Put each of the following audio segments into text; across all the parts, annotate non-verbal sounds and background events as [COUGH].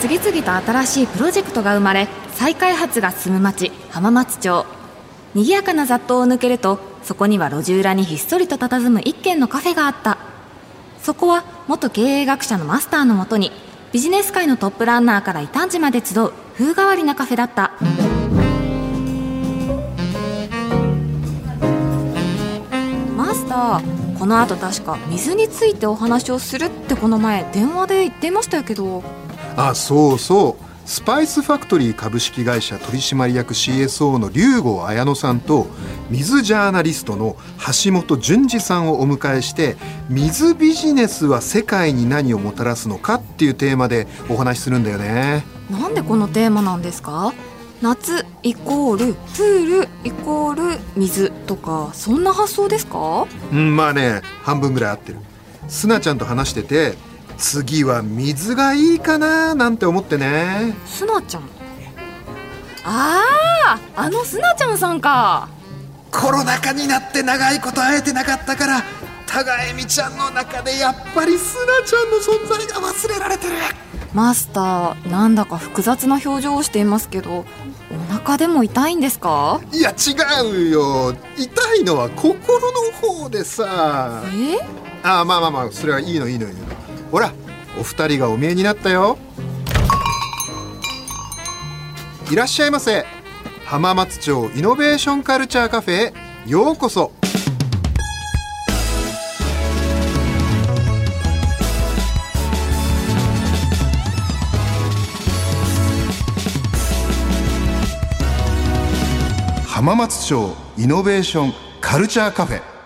次々と新しいプロジェクトが生まれ再開発が進む町浜松町。賑やかな雑踏を抜けるとそこには路地裏にひっそりと佇む一軒のカフェがあった。そこは元経営学者のマスターのもとにビジネス界のトップランナーから異端児まで集う風変わりなカフェだった。マスターこの後確か水についてお話をするってこの前電話で言ってましたけど。あそうそう。スパイスファクトリー株式会社取締役 CSO の龍郷綾乃さんと水ジャーナリストの橋本淳二さんをお迎えして水ビジネスは世界に何をもたらすのかっていうテーマでお話しするんだよね。なんでこのテーマなんですか？夏イコールプールイコール水とかそんな発想ですか？うんまあね半分ぐらい合ってる。すなちゃんと話してて次は水がいいかななんて思ってね。すなちゃん。あああのすなちゃんさんか。コロナ禍になって長いこと会えてなかったから互いみちゃんの中でやっぱりすなちゃんの存在が忘れられてる。マスターなんだか複雑な表情をしていますけどお腹でも痛いんですか？いや違うよ。痛いのは心の方でさ。え？あまあまあまあそれはいいのいいのいいのほらお二人がお見えになったよ。いらっしゃいませ。浜松町イノベーションカルチャーカフェへようこそ。浜松町イノベーションカルチャーカフェ。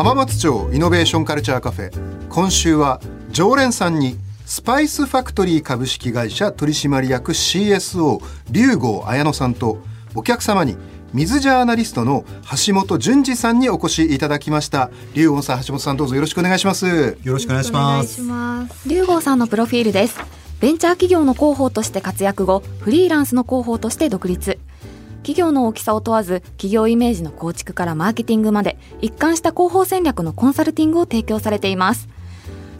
浜松町イノベーションカルチャーカフェ。今週は常連さんにスパイスファクトリー株式会社取締役 CSO 龍郷綾乃さんとお客様に水ジャーナリストの橋本淳二さんにお越しいただきました。龍郷さん橋本さんどうぞよろしくお願いします。よろしくお願いします。龍郷さんのプロフィールです。ベンチャー企業の広報として活躍後フリーランスの広報として独立企業の大きさを問わず企業イメージの構築からマーケティングまで一貫した広報戦略のコンサルティングを提供されています。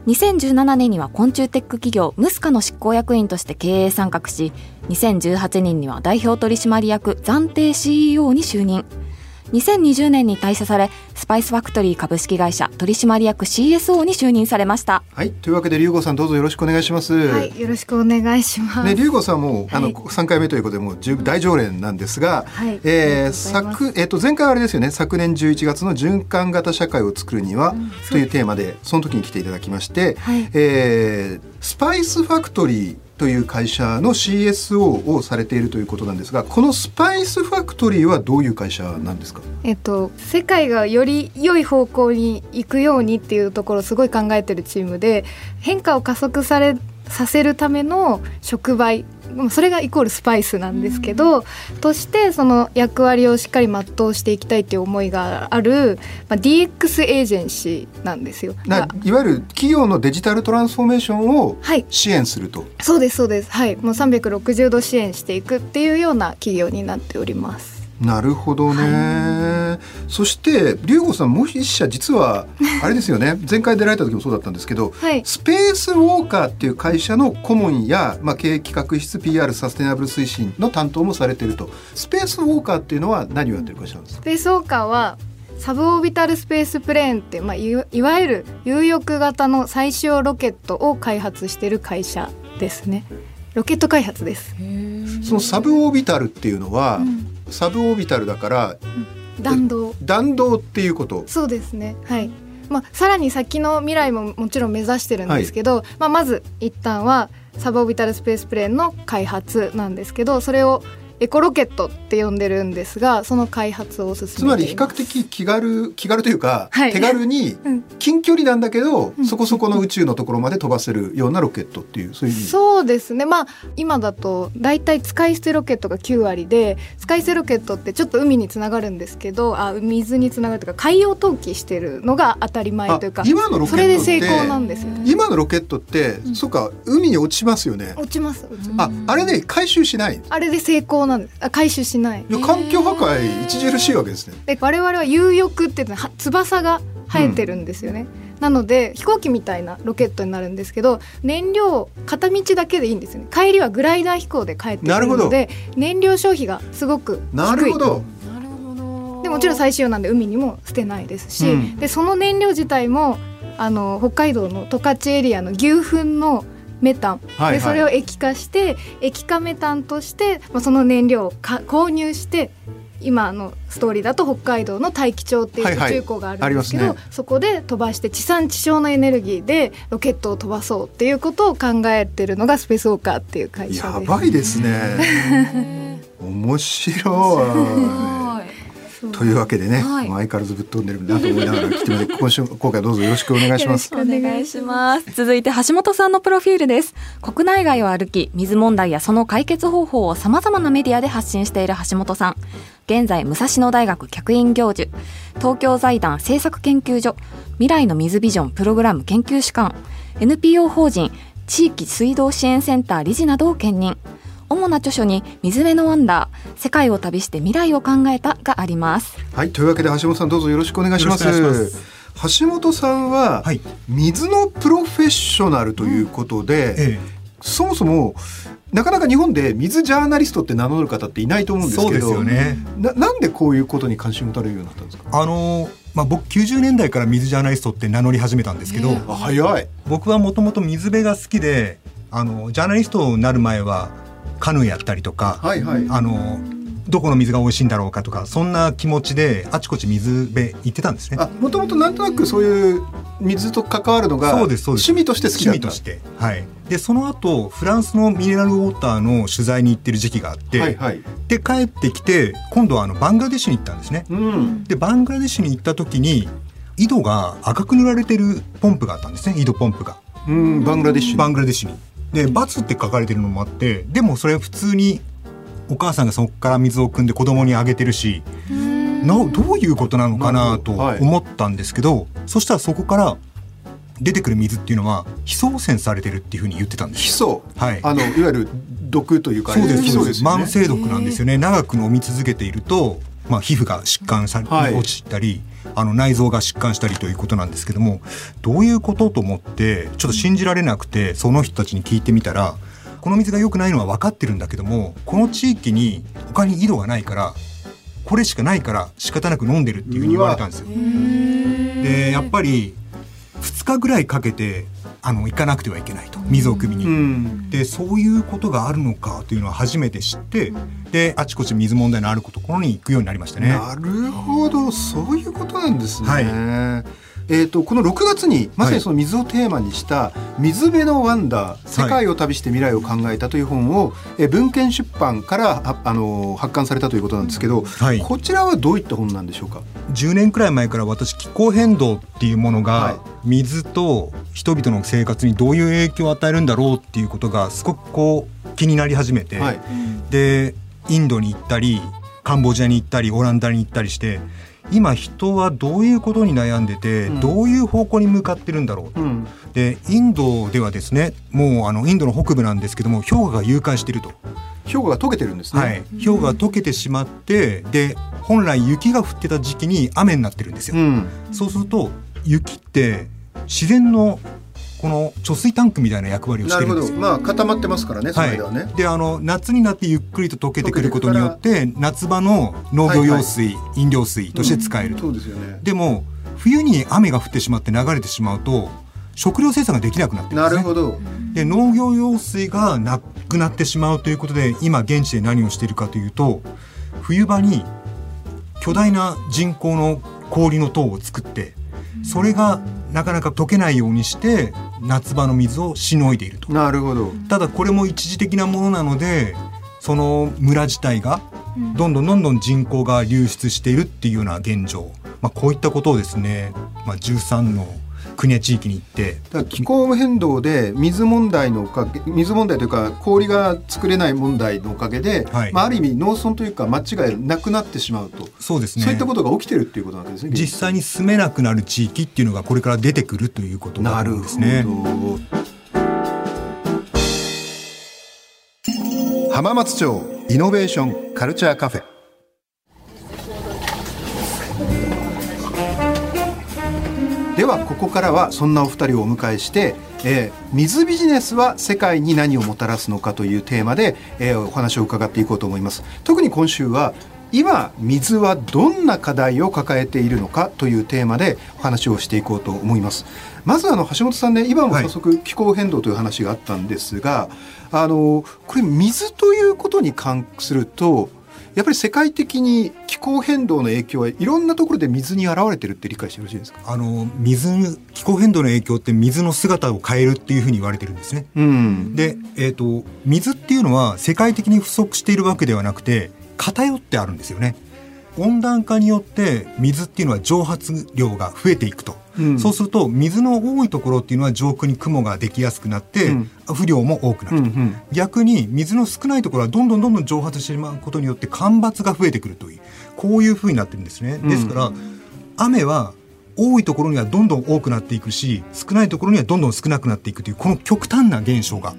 2017年には昆虫テック企業ムスカの執行役員として経営参画し2018年には代表取締役暫定 CEO に就任。2020年に退社されスパイスファクトリー株式会社取締役 CSO に就任されました。はいというわけで龍吾さんどうぞよろしくお願いします。はいよろしくお願いします。ね龍吾さんも、はい、あの3回目ということでもう大常連なんですが、はい、えー、昨えっ、ー、と前回はあれですよね昨年11月の循環型社会を作るには、うん、というテーマでその時に来ていただきまして、はい、えー、スパイスファクトリーという会社の CSO をされているということなんですがこのスパイスファクトリーはどういう会社なんですか、えっと、世界がより良い方向に行くようにっていうところをすごい考えてるチームで変化を加速されさせるための触媒それがイコールスパイスなんですけど、うん、としてその役割をしっかり全うしていきたいっていう思いがある、まあ、DX エージェンシーなんですよ。いわゆる企業のデジタルトランスフォーメーションを支援すると、はい、そうですそうです。はい。もう360度支援していくっていうような企業になっております。なるほどね、はい、そして龍吾さんもう一社実は [LAUGHS] あれですよね。前回出られた時もそうだったんですけど、はい、スペースウォーカーっていう会社の顧問や、まあ、経営企画室 PR サステナブル推進の担当もされていると。スペースウォーカーっていうのは何をやってる会社なんですか？スペースウォーカーはサブオービタルスペースプレーンって、まあ、いわゆる有翼型の最小ロケットを開発している会社ですね。ロケット開発です。そのサブオービタルっていうのは、うんサブオービタルだから、うん、弾道。弾道っていうこと？そうですね。はい。まあ、さらに先の未来ももちろん目指してるんですけど、はい、まあ、まず一旦はサブオービタルスペースプレーンの開発なんですけどそれをエコロケットって呼んでるんですがその開発を進めてつまり比較的気軽気軽というか、はい、手軽に近距離なんだけど、うん、そこそこの宇宙のところまで飛ばせるようなロケットっていうそういうそうですね。まあ今だと大体使い捨てロケットが9割で使い捨てロケットってちょっと海につながるんですけどあ水につながるというか海洋投棄してるのが当たり前というか今のロケットそれで成功なんですよ、ね、今のロケットって、うん、そうか海に落ちますよね。落ちますああれね回収しない。あれで成功なんです。あ回収しない。環境破壊著しいわけですね。で我々は有翼っていうのは翼が生えてるんですよね、うん、なので飛行機みたいなロケットになるんですけど燃料片道だけでいいんですよね。帰りはグライダー飛行で帰ってくるので燃料消費がすごく低い。なるほど。でもちろん再使用なんで海にも捨てないですし、うん、でその燃料自体もあの北海道の十勝エリアの牛糞のメタン、はいはい、でそれを液化して液化メタンとして、まあ、その燃料を購入して今のストーリーだと北海道の大樹町っていう宇宙港があるんですけど、はいはいね、そこで飛ばして地産地消のエネルギーでロケットを飛ばそうっていうことを考えてるのがスペースウォーカーっていう会社です。やばいですね。[LAUGHS] 面白い。というわけでね、はい、相変わらずぶっ飛んでるなと思いながら聞いてもらって今週今回どうぞよろしくお願いします。お願いします。続いて橋本さんのプロフィールです。国内外を歩き、水問題やその解決方法をさまざまなメディアで発信している橋本さん。現在武蔵野大学客員教授、東京財団政策研究所、未来の水ビジョンプログラム研究士官、NPO 法人地域水道支援センター理事などを兼任。主な著書に水辺のワンダー世界を旅して未来を考えたがあります。はいというわけで橋本さんどうぞよろしくお願いします。橋本さんは、水のプロフェッショナルということで、うんええ、そもそもなかなか日本で水ジャーナリストって名乗る方っていないと思うんですけど、ね、ななんでこういうことに関心を持たれるようになったんですか？あのまあ、僕90年代から水ジャーナリストって名乗り始めたんですけど、早い。僕はもともと水辺が好きであのジャーナリストになる前はカヌーやったりとか、はいはい、あのどこの水が美味しいんだろうかとかそんな気持ちであちこち水辺行ってたんですね。もともとなんとなくそういう水と関わるのが趣味として好きだった。趣味として。はい。でその後フランスのミネラルウォーターの取材に行ってる時期があって、はいはい、で帰ってきて今度はあのバングラデシュに行ったんですね。うん、でバングラデシュに行った時に井戸が赤く塗られてるポンプがあったんですね。井戸ポンプが。うんバングラデシュバングラデシュに。で「罰」って書かれてるのもあってでもそれ普通にお母さんがそこから水を汲んで子供にあげてるしなどういうことなのかなと思ったんですけど、はい、そしたらそこから出てくる水っていうのは非送染されてるっていうふうに言ってたんです非送はい。あのいわゆる毒というかそうですそうです、ね、慢性毒なんですよね。長く飲み続けているとまあ皮膚が疾患さ、はい、落ちたりあの内臓が疾患したりということなんですけどもどういうことと思ってちょっと信じられなくてその人たちに聞いてみたらこの水が良くないのは分かってるんだけどもこの地域に他に井戸がないからこれしかないから仕方なく飲んでるっていうふうに言われたんですよ。でやっぱり2日ぐらいかけてあの行かなくてはいけないと水を汲みに、うん、でそういうことがあるのかというのは初めて知ってであちこち水問題のあるところに行くようになりましたね。なるほどそういうことなんですね。はいえーと、この6月にまさにその水をテーマにした「水辺のワンダー世界を旅して未来を考えた」という本を、え文献出版からああの発刊されたということなんですけど、はい、こちらはどういった本なんでしょうか？10年くらい前から私気候変動っていうものが、水と人々の生活にどういう影響を与えるんだろうっていうことがすごくこう気になり始めて、はい、でインドに行ったりカンボジアに行ったりオランダに行ったりして今人はどういうことに悩んでて、うん、どういう方向に向かってるんだろう、うん、でインドではですねもうあのインドの北部なんですけども氷河が融解していると。氷河が溶けてるんですね、はい、氷河が溶けてしまってで本来雪が降ってた時期に雨になってるんですよ、うん、そうすると雪って自然のこの貯水タンクみたいな役割をしてるんですよ。まあ固まってますからね。その間ね。であの夏になってゆっくりと溶けてくることによって夏場の農業用水、はいはい、飲料水として使えると。そうですよね。でも冬に雨が降ってしまって流れてしまうと食料生産ができなくなってるんですね。なるほど。で農業用水がなくなってしまうということで今現地で何をしているかというと冬場に巨大な人工の氷の塔を作ってそれがなかなか溶けないようにして夏場の水をしのいでいると。なるほど。ただこれも一時的なものなのでその村自体がどんどんどんどん人口が流出しているっていうような現状、まあ、こういったことをですね、まあ、13の国や地域に行って。気候変動で水問題のおかげ水問題というか氷が作れない問題のおかげで、はい、まあ、ある意味農村というか町がなくなってしまうと。そうですね。そういったことが起きてるっていうことなんですね実際に住めなくなる地域っていうのがこれから出てくるということなんですね。浜松町イノベーションカルチャーカフェはここからはそんなお二人をお迎えして、えー、水ビジネスは世界に何をもたらすのかというテーマで、えー、お話を伺っていこうと思います。特に今週は今水はどんな課題を抱えているのかというテーマでお話をしていこうと思います。まずあの橋本さんね今も早速気候変動という話があったんですが、はい、あのこれ水ということに関するとやっぱり世界的に気候変動の影響はいろんなところで水に現れてるって理解してよろしいですか？あの水気候変動の影響って水の姿を変えるっていうふうに言われてるんですね。うん、で、えーと水っていうのは世界的に不足しているわけではなくて偏ってあるんですよね。温暖化によって水っていうのは蒸発量が増えていくと、うん、そうすると水の多いところっていうのは上空に雲ができやすくなって、うん、雨量も多くなると、うんうん、逆に水の少ないところはどんどんどんどん蒸発してしまうことによって干ばつが増えてくるというこういうふうになってるんですね。ですから、雨は多いところにはどんどん多くなっていくし少ないところにはどんどん少なくなっていくというこの極端な現象が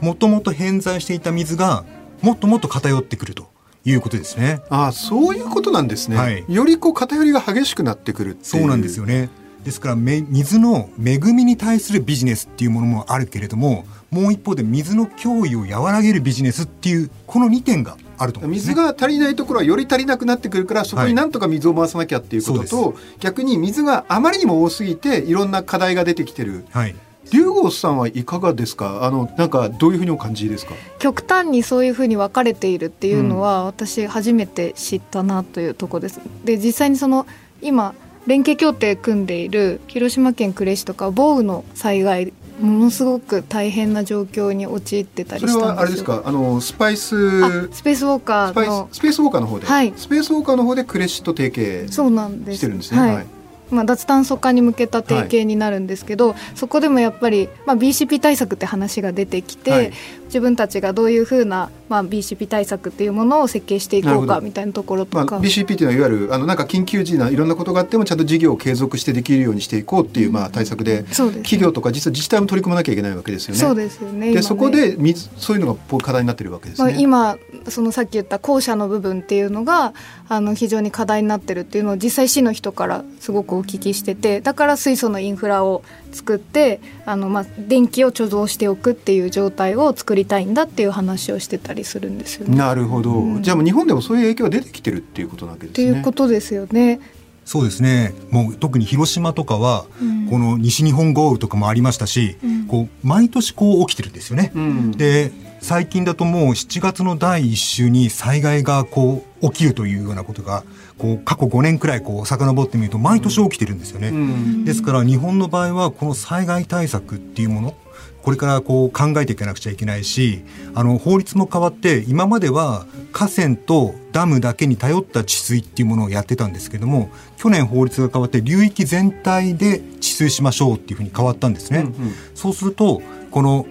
もともと偏在していた水がもっともっと偏ってくると。いうことですね。ああ、そういうことなんですね。はい、よりこう偏りが激しくなってくるそうなんですよね。ですから水の恵みに対するビジネスっていうものもあるけれども、もう一方で水の脅威を和らげるビジネスっていうこの2点があると、ね、水が足りないところはより足りなくなってくるからそこになんとか水を回さなきゃっていうことと、はい、逆に水があまりにも多すぎていろんな課題が出てきてる。はい龍郷さんはいかがですか？あのなんかどういうふうにお感じですか？極端にそういうふうに分かれているっていうのは、うん、私初めて知ったなというところです。で実際にその今連携協定組んでいる広島県呉市とか豪雨の災害ものすごく大変な状況に陥ってたりしたそれはあれですか？あのスパイススペースウォーカーのスペースウォーカーの方で、はい、スペースウォーカーの方で呉市と提携してるんですね。はい、はいまあ、脱炭素化に向けた提携になるんですけど、はい、そこでもやっぱり、まあ、BCP 対策って話が出てきて、はい、自分たちがどういうふうな、まあ、BCP 対策っていうものを設計していこうかみたいなところとか、まあ、BCP っていうのはいわゆるあのなんか緊急時ないろんなことがあってもちゃんと事業を継続してできるようにしていこうっていう、まあ、対策で、そうです、企業とか実は自治体も取り組まなきゃいけないわけですよね。そうですよね。でそこでそういうのが課題になってるわけですね。まあ、今そのさっき言った後者の部分っていうのがあの非常に課題になってるっていうのを実際市の人からすごくお聞きしててだから水素のインフラを作ってあの、まあ、電気を貯蔵しておくっていう状態を作りたいんだっていう話をしてたりするんですよね。なるほど、うん、じゃあもう日本でもそういう影響が出てきてるっていうことなわけですね。っていうことですよね。そうですねもう特に広島とかは、うん、この西日本豪雨とかもありましたし、うん、こう毎年こう起きてるんですよね。で最近だともう7月の第1週に災害がこう起きるというようなことがこう過去5年くらいこう遡ってみると毎年起きてるんですよね。ですから日本の場合はこの災害対策っていうものこれからこう考えていかなくちゃいけないしあの法律も変わって今までは河川とダムだけに頼った治水っていうものをやってたんですけども去年法律が変わって流域全体で治水しましょうっていうふうに変わったんですね。うんうん、そうするとこの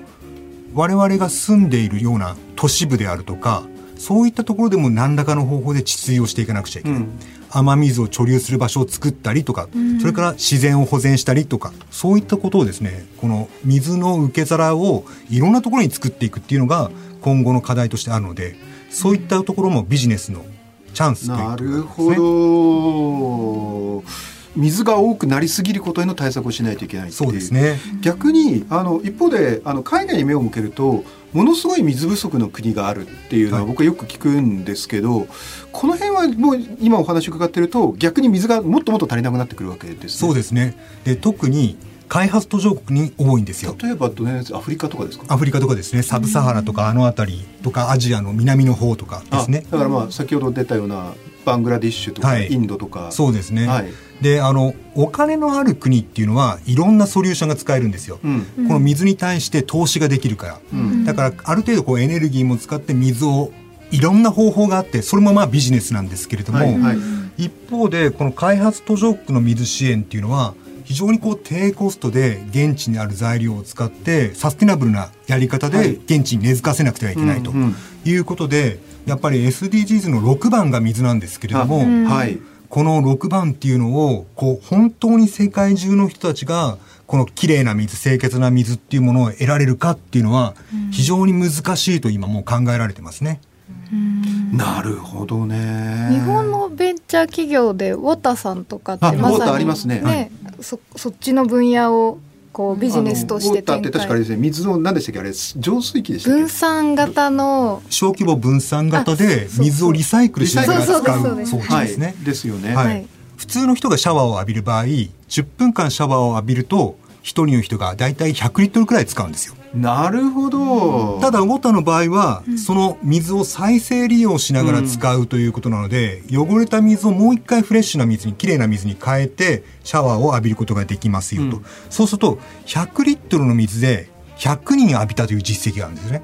我々が住んでいるような都市部であるとかそういったところでも何らかの方法で治水をしていかなくちゃいけない、うん、雨水を貯留する場所を作ったりとか、うん、それから自然を保全したりとかそういったことをですねこの水の受け皿をいろんなところに作っていくっていうのが今後の課題としてあるのでそういったところもビジネスのチャンスというところですね。なるほど水が多くなりすぎることへの対策をしないといけないそうですね。逆にあの一方であの海外に目を向けるとものすごい水不足の国があるっていうのは僕はよく聞くんですけど、はい、この辺はもう今お話伺ってると逆に水がもっともっと足りなくなってくるわけですね。そうですね。で特に開発途上国に多いんですよ。例えばどのアフリカとかですか？アフリカとかですね。サブサハラとかあの辺りとかアジアの南の方とかですね。だからまあ先ほど出たようなバングラディッシュとか、はい、インドとか。そうですね、はい、であのお金のある国っていうのはいろんなソリューションが使えるんですよ、うん、この水に対して投資ができるから、うん、だからある程度こうエネルギーも使って水をいろんな方法があってそれもまあビジネスなんですけれども、はいはい、一方でこの開発途上国の水支援っていうのは非常にこう低コストで現地にある材料を使ってサスティナブルなやり方で現地に根付かせなくてはいけないということで、やっぱり SDGs の6番が水なんですけれども、はい、この6番っていうのをこう本当に世界中の人たちがこの綺麗な水清潔な水っていうものを得られるかっていうのは非常に難しいと今もう考えられてますね。なるほどね。日本のベンチャー企業でウォタさんとかってまさにありますね、ね、そそっちの分野をこうビジネスとして展開。って確かですね水の何でしたっけあれ浄水器でした分散型の小規模分散型で水をリサイクルしながら使う装置ですね。ですよね。はい。普通の人がシャワーを浴びる場合、10分間シャワーを浴びると一人の人がだいたい100リットルくらい使うんですよ。なるほど。ただ、ウォタの場合は、うん、その水を再生利用しながら使うということなので、うん、汚れた水をもう一回フレッシュな水に、きれいな水に変えて、シャワーを浴びることができますよと。うん、そうすると、100リットルの水で100人浴びたという実績があるんですね。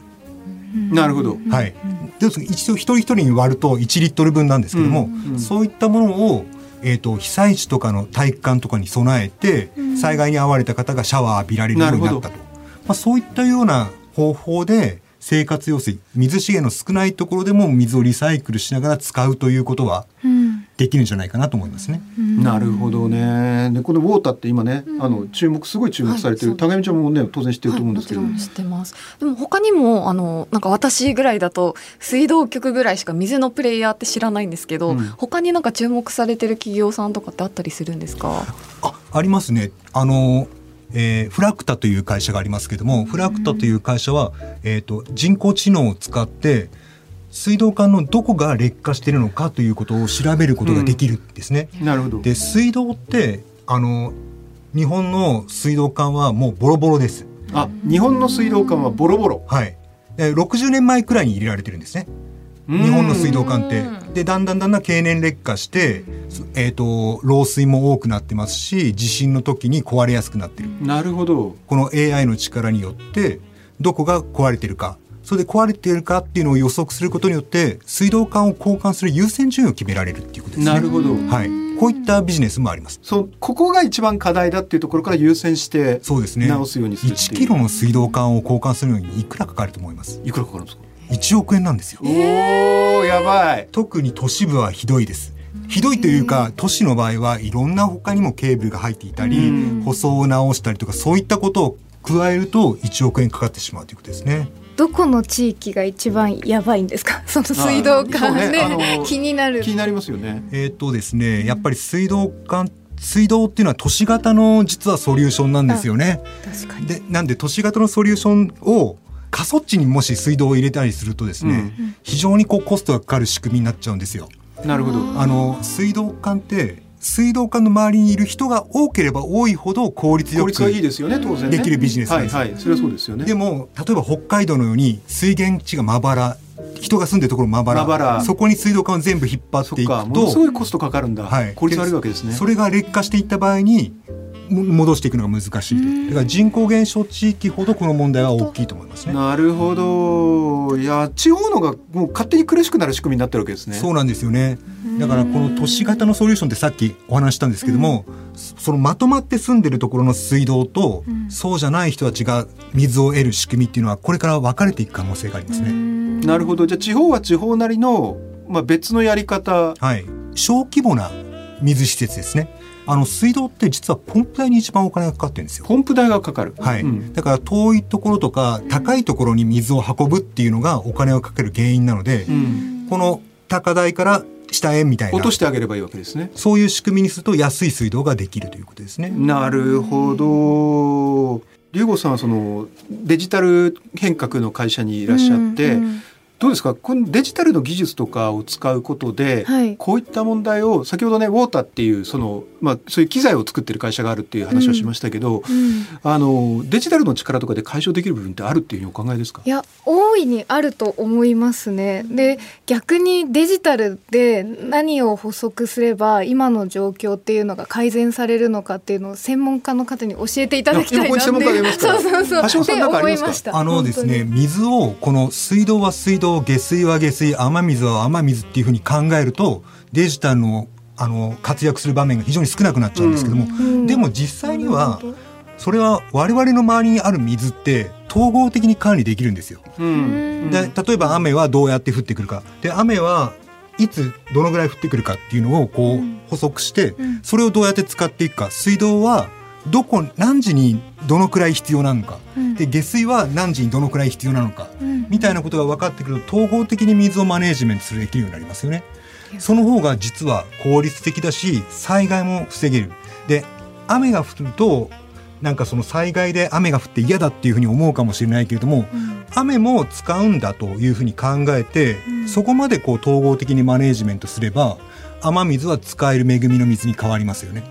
なるほど。はい。で一度一人一人に割ると1リットル分なんですけども、そういったものをえーと、被災地とかの体育館とかに備えて、災害に遭われた方がシャワー浴びられるようになったと。まあ、そういったような方法で生活用水水資源の少ないところでも水をリサイクルしながら使うということはできるんじゃないかなと思いますね。うん、なるほどね。でこのウォーターって今ね、うん、あの注目すごい注目されてる、はい、高見ちゃんもね当然知ってると思うんですけど。はい、知ってます。でも他にもあのなんか私ぐらいだと水道局ぐらいしか水のプレイヤーって知らないんですけど、うん、他になんか注目されてる企業さんとかってあったりするんですか？あありますね。あのえー、フラクタという会社がありますけども、フラクタという会社は、えーと、人工知能を使って水道管のどこが劣化しているのかということを調べることができるんですね。うん、なるほどで水道ってあの日本の水道管はもうボロボロです。あ日本の水道管はボロボロ。はい。60年前くらいに入れられてるんですね。日本の水道管って。でだんだんだんだん経年劣化して、えーと、漏水も多くなってますし地震の時に壊れやすくなってる。なるほどこの AI の力によってどこが壊れてるかそれで壊れているかっていうのを予測することによって水道管を交換する優先順位を決められるっていうことですね。なるほど。はい。こういったビジネスもあります。そう、ここが一番課題だっていうところから優先してそうですね。直すようにする1キロの水道管を交換するのにいくらかかると思います？いくらかかるんですか？1億円なんですよ。おお、やばい。特に都市部はひどいです。ひどいというか都市の場合はいろんな他にもケーブルが入っていたり舗装を直したりとかそういったことを加えると1億円かかってしまうということですね。どこの地域が一番やばいんですか？[LAUGHS] その水道管で、ね、[LAUGHS] 気になる。気になりますよね。えっ、とですねやっぱり水道管水道っていうのは都市型の実はソリューションなんですよね。でなんで都市型のソリューションを過疎地にもし水道を入れたりするとですね、うん、非常にこうコストがかかる仕組みになっちゃうんですよ。なるほど。あの水道管って水道管の周りにいる人が多ければ多いほど効率よくいいですよね当然できるビジネスなんです、はいはい、それはそうですよね。でも例えば北海道のように水源地がまばら人が住んでるところまばらまばら。そこに水道管を全部引っ張っていくとすごいコストかかるんだ、はい、効率悪いわけですね。それが劣化していった場合に戻していくのが難しいと。だから人口減少地域ほどこの問題は大きいと思いますね。なるほど。いや地方のがもう勝手に苦しくなる仕組みになってるわけですね。そうなんですよね。だからこの都市型のソリューションってさっきお話したんですけども、そのまとまって住んでるところの水道と、そうじゃない人たちが水を得る仕組みっていうのはこれから分かれていく可能性がありますね。なるほど。じゃあ地方は地方なりの、まあ、別のやり方。はい。小規模な水施設ですねあの水道って実はポンプ代に一番お金がかかってるんですよ。ポンプ代がかかる。はい。うん、だから遠いところとか高いところに水を運ぶっていうのがお金をかける原因なので、うん、この高台から下へみたいな。落としてあげればいいわけですね。そういう仕組みにすると安い水道ができるということですね。なるほど。龍吾さんはそのデジタル変革の会社にいらっしゃって、うんうんどうですか？このデジタルの技術とかを使うことで、はい、こういった問題を先ほどねウォーターっていうその、まあ、そういう機材を作ってる会社があるっていう話をしましたけど、うん。うん、あのデジタルの力とかで解消できる部分ってあるっていうふうにお考えですか？いや大いにあると思いますね。で逆にデジタルで何を補足すれば今の状況っていうのが改善されるのかっていうのを専門家の方に教えていただきたいなって。そうそうそう。橋本さん思いました。あのですね水をこの水道は水道道下水は下水雨水は雨水っていうふうに考えるとデジタルのあの活躍する場面が非常に少なくなっちゃうんですけども、うん、でも実際にはそれは我々の周りにある水って統合的に管理できるんですよ。うん、で例えば雨はどうやって降ってくるか。で雨はいつどのぐらい降ってくるかっていうのをこう補足して、それをどうやって使っていくか。水道はどこ何時にどのくらい必要なのか、うん、で下水は何時にどのくらい必要なのか、うん、みたいなことが分かってくると統合的に水をマネージメントするできるようになりますよね。その方が実は効率的だし災害も防げる。で雨が降るとなんかその災害で雨が降って嫌だっていうふうに思うかもしれないけれども、うん、雨も使うんだというふうに考えて、うん、そこまでこう統合的にマネージメントすれば雨水は使える恵みの水に変わりますよね。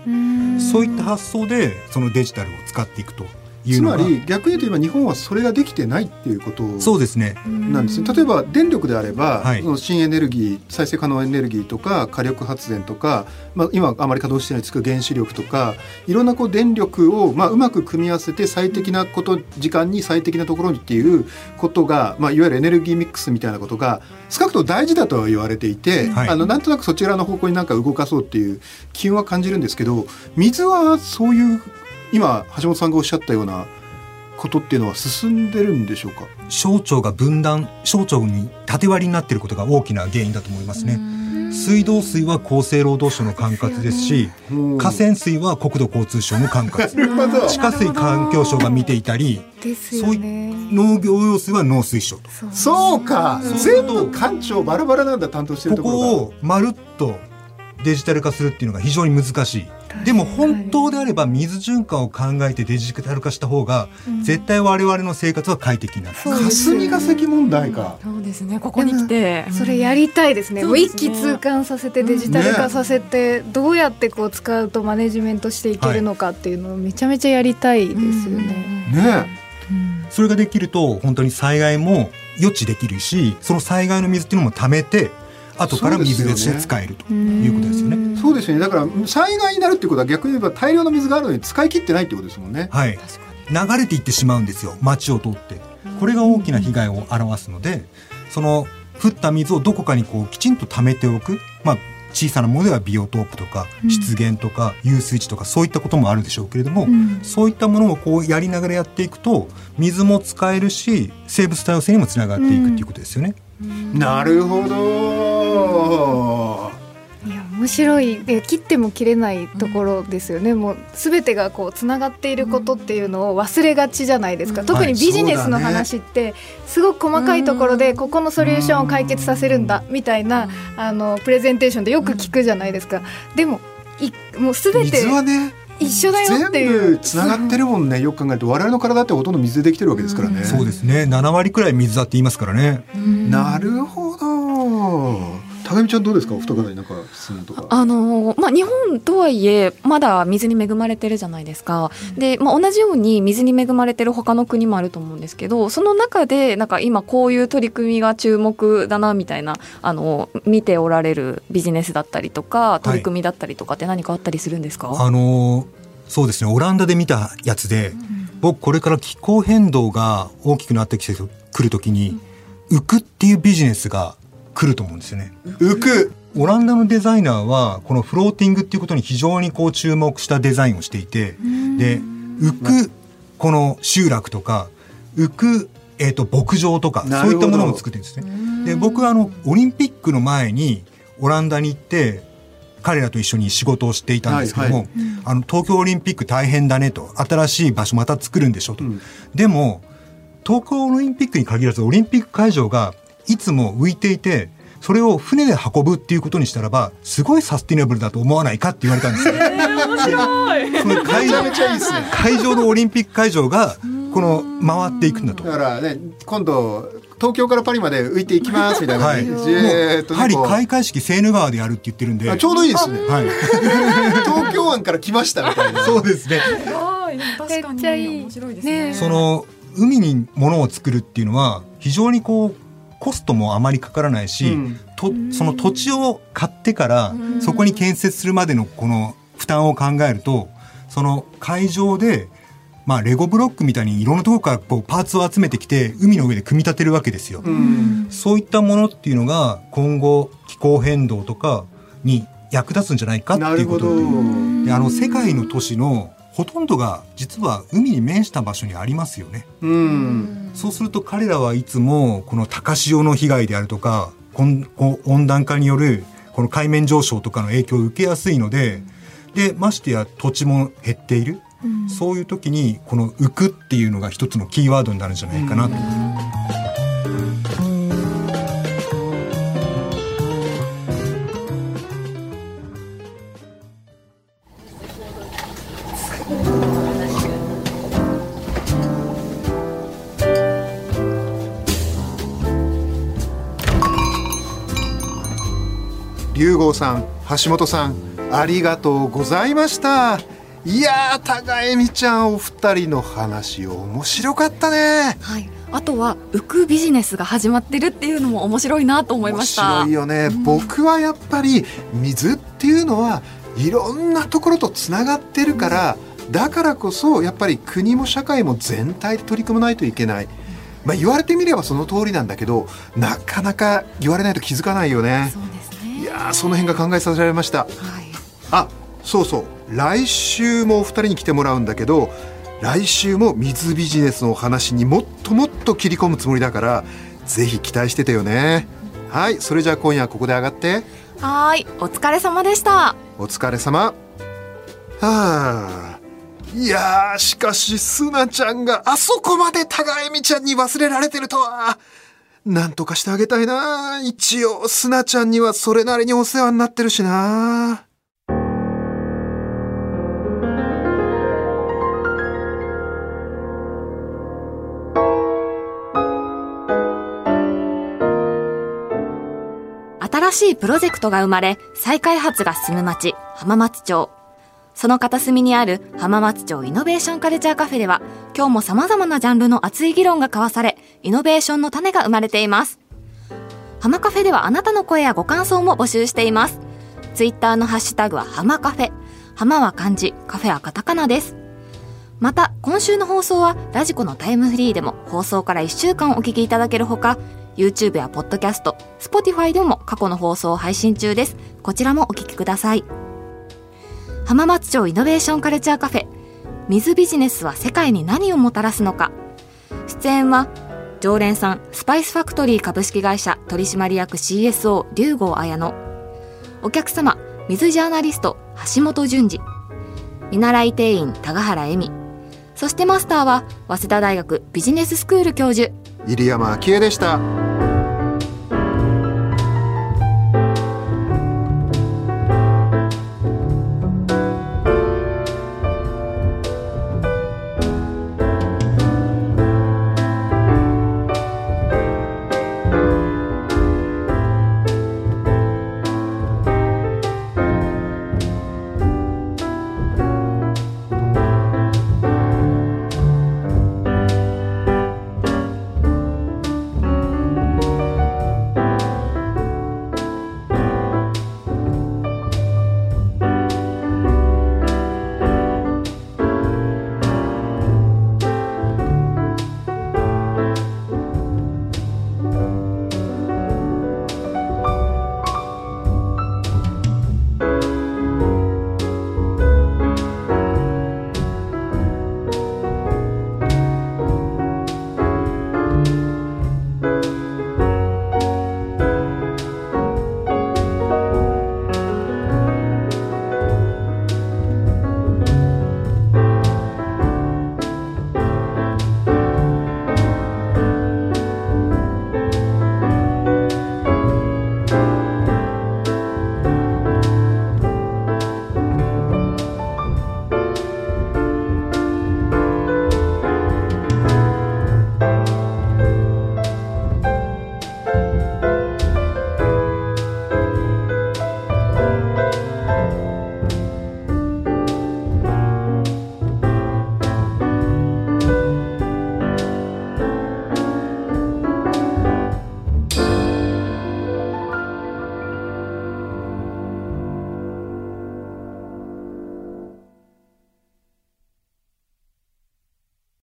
そういった発想でそのデジタルを使っていくと。つまり逆に言うと今日本はそれができてないっていうことそうですね。なんですね。例えば電力であれば、はい、その新エネルギー再生可能エネルギーとか火力発電とか、まあ、今あまり稼働してないですけど原子力とかいろんなこう電力を、まあ、うまく組み合わせて最適なこと時間に最適なところにっていうことが、まあ、いわゆるエネルギーミックスみたいなことが少なくとも大事だとは言われていて、はい、あのなんとなくそちらの方向になんか動かそうっていう機運は感じるんですけど水はそういう今橋本さんがおっしゃったようなことっていうのは進んでるんでしょうか？省庁が分断省庁に縦割りになっていることが大きな原因だと思いますね。水道水は厚生労働省の管轄ですし河川水は国土交通省の管轄。地下水環境省が見ていたりそういう農業用水は農水省と。そうか。全部官庁バラバラなんだ担当してるところここをまるっとデジタル化するっていうのが非常に難しいでも本当であれば水循環を考えてデジタル化した方が絶対我々の生活は快適になる、うん、霞が関問題か。そうですね。ここに来て。それやりたいですね、うん、もう一気通貫させてデジタル化させて、どうやってこう使うとマネジメントしていけるのかっていうのをめちゃめちゃやりたいですよね、ね。それができると本当に災害も予知できるしその災害の水っていうのも貯めて後から水として使えるということですよね。そうですよね。だから災害になるっていうことは逆に言えば大量の水があるのに使い切ってないってことですもんね。はい。流れていってしまうんですよ。町を通って。これが大きな被害を表すので、その降った水をどこかにこうきちんと溜めておく。まあ小さなものではビオトープとか湿原とか遊水地とかそういったこともあるでしょうけれども、うん、そういったものをこうやりながらやっていくと水も使えるし生物多様性にもつながっていくっていうことですよね。なるほど。いや面白い。で切っても切れないところですよね、うん、もう全てがこうつながっていることっていうのを忘れがちじゃないですか、うん、特にビジネスの話ってすごく細かいところでここのソリューションを解決させるんだみたいなあのプレゼンテーションでよく聞くじゃないですか。でもいもう全て水はね一緒だよっていう。つながってるもんねよく考えると我々の体ってほとんど水でできてるわけですからね、そうですね。7割くらい水だって言いますからね。なるほど高見ちゃんどうですか？お二方になんか質問とか。あのまあ日本とはいえまだ水に恵まれてるじゃないですか、うん、で、まあ、同じように水に恵まれてる他の国もあると思うんですけどその中でなんか今こういう取り組みが注目だなみたいなあの見ておられるビジネスだったりとか取り組みだったりとかって何かあったりするんですか、はい、あのそうですね。オランダで見たやつで、うん、僕これから気候変動が大きくなってきてくるときに、浮くっていうビジネスが来ると思うんですよね。浮く。オランダのデザイナーはこのフローティングっていうことに非常にこう注目したデザインをしていてで浮くこの集落とか浮く、えー、と牧場とかそういったものを作ってるんですね。で僕はあのオリンピックの前にオランダに行って彼らと一緒に仕事をしていたんですけども、はいはい、あの東京オリンピック大変だねと新しい場所また作るんでしょと、うん、でも東京オリンピックに限らずオリンピック会場がいつも浮いていてそれを船で運ぶっていうことにしたらばすごいサスティナブルだと思わないかって言われたんですよ。えー、面白い。その会場会場のオリンピック会場がこの回っていくんだと。だからね今度東京からパリまで浮いていきますみたいな、はい、もうパリ開会式セーヌ川でやるって言ってるんで。ちょうどいいですね、はい、[LAUGHS] 東京湾から来ましたみたいな。そうですね。確かに面白いですね。その海に物を作るっていうのは非常にこうコストもあまりかからないし、うん、とその土地を買ってからそこに建設するまでのこの負担を考えるとその会場でまあ、レゴブロックみたいにいろんなところからこうパーツを集めてきて海の上で組み立てるわけですよ、うん、そういったものっていうのが今後気候変動とかに役立つんじゃないかっていうことであの世界の都市のほとんどが実は海に面した場所にありますよね。うん、そうすると彼らはいつもこの高潮の被害であるとか温暖化によるこの海面上昇とかの影響を受けやすいのででましてや土地も減っている。うん、そういう時にこの浮くっていうのが一つのキーワードになるんじゃないかなと。郷さん橋本さんありがとうございました。いや高恵美ちゃんお二人の話面白かったね。はい。あとは浮くビジネスが始まってるっていうのも面白いなと思いました。面白いよね、うん、僕はやっぱり水っていうのはいろんなところとつながってるから、うん、だからこそやっぱり国も社会も全体で取り組まないといけない、まあ、言われてみればその通りなんだけどなかなか言われないと気づかないよね。そうやその辺が考えさせられました。はい、あそうそう。来週もお二人に来てもらうんだけど来週も水ビジネスの話にもっともっと切り込むつもりだからぜひ期待しててよね。はいそれじゃあ今夜ここで上がって。はいお疲れ様でした。お疲れ様。はあ。いやしかしすなちゃんがあそこまで高恵美ちゃんに忘れられてるとはなんとかしてあげたいな一応すなちゃんにはそれなりにお世話になってるしな新しいプロジェクトが生まれ、再開発が進む町、浜松町。その片隅にある浜松町イノベーションカルチャーカフェでは、今日も様々なジャンルの熱い議論が交わされ、イノベーションの種が生まれています。浜カフェではあなたの声やご感想も募集しています。ツイッターのハッシュタグは浜カフェ。浜は漢字、カフェはカタカナです。また、今週の放送はラジコのタイムフリーでも放送から1週間お聞きいただけるほか、YouTube や Podcast、Spotify でも過去の放送を配信中です。こちらもお聞きください。浜松町イノベーションカルチャーカフェ、水ビジネスは世界に何をもたらすのか。出演は、常連さん、スパイスファクトリー株式会社取締役 CSO 龍郷綾乃。お客様、水ジャーナリスト橋本淳二。見習い店員高原恵美。そしてマスターは、早稲田大学ビジネススクール教授、入山昭恵でした。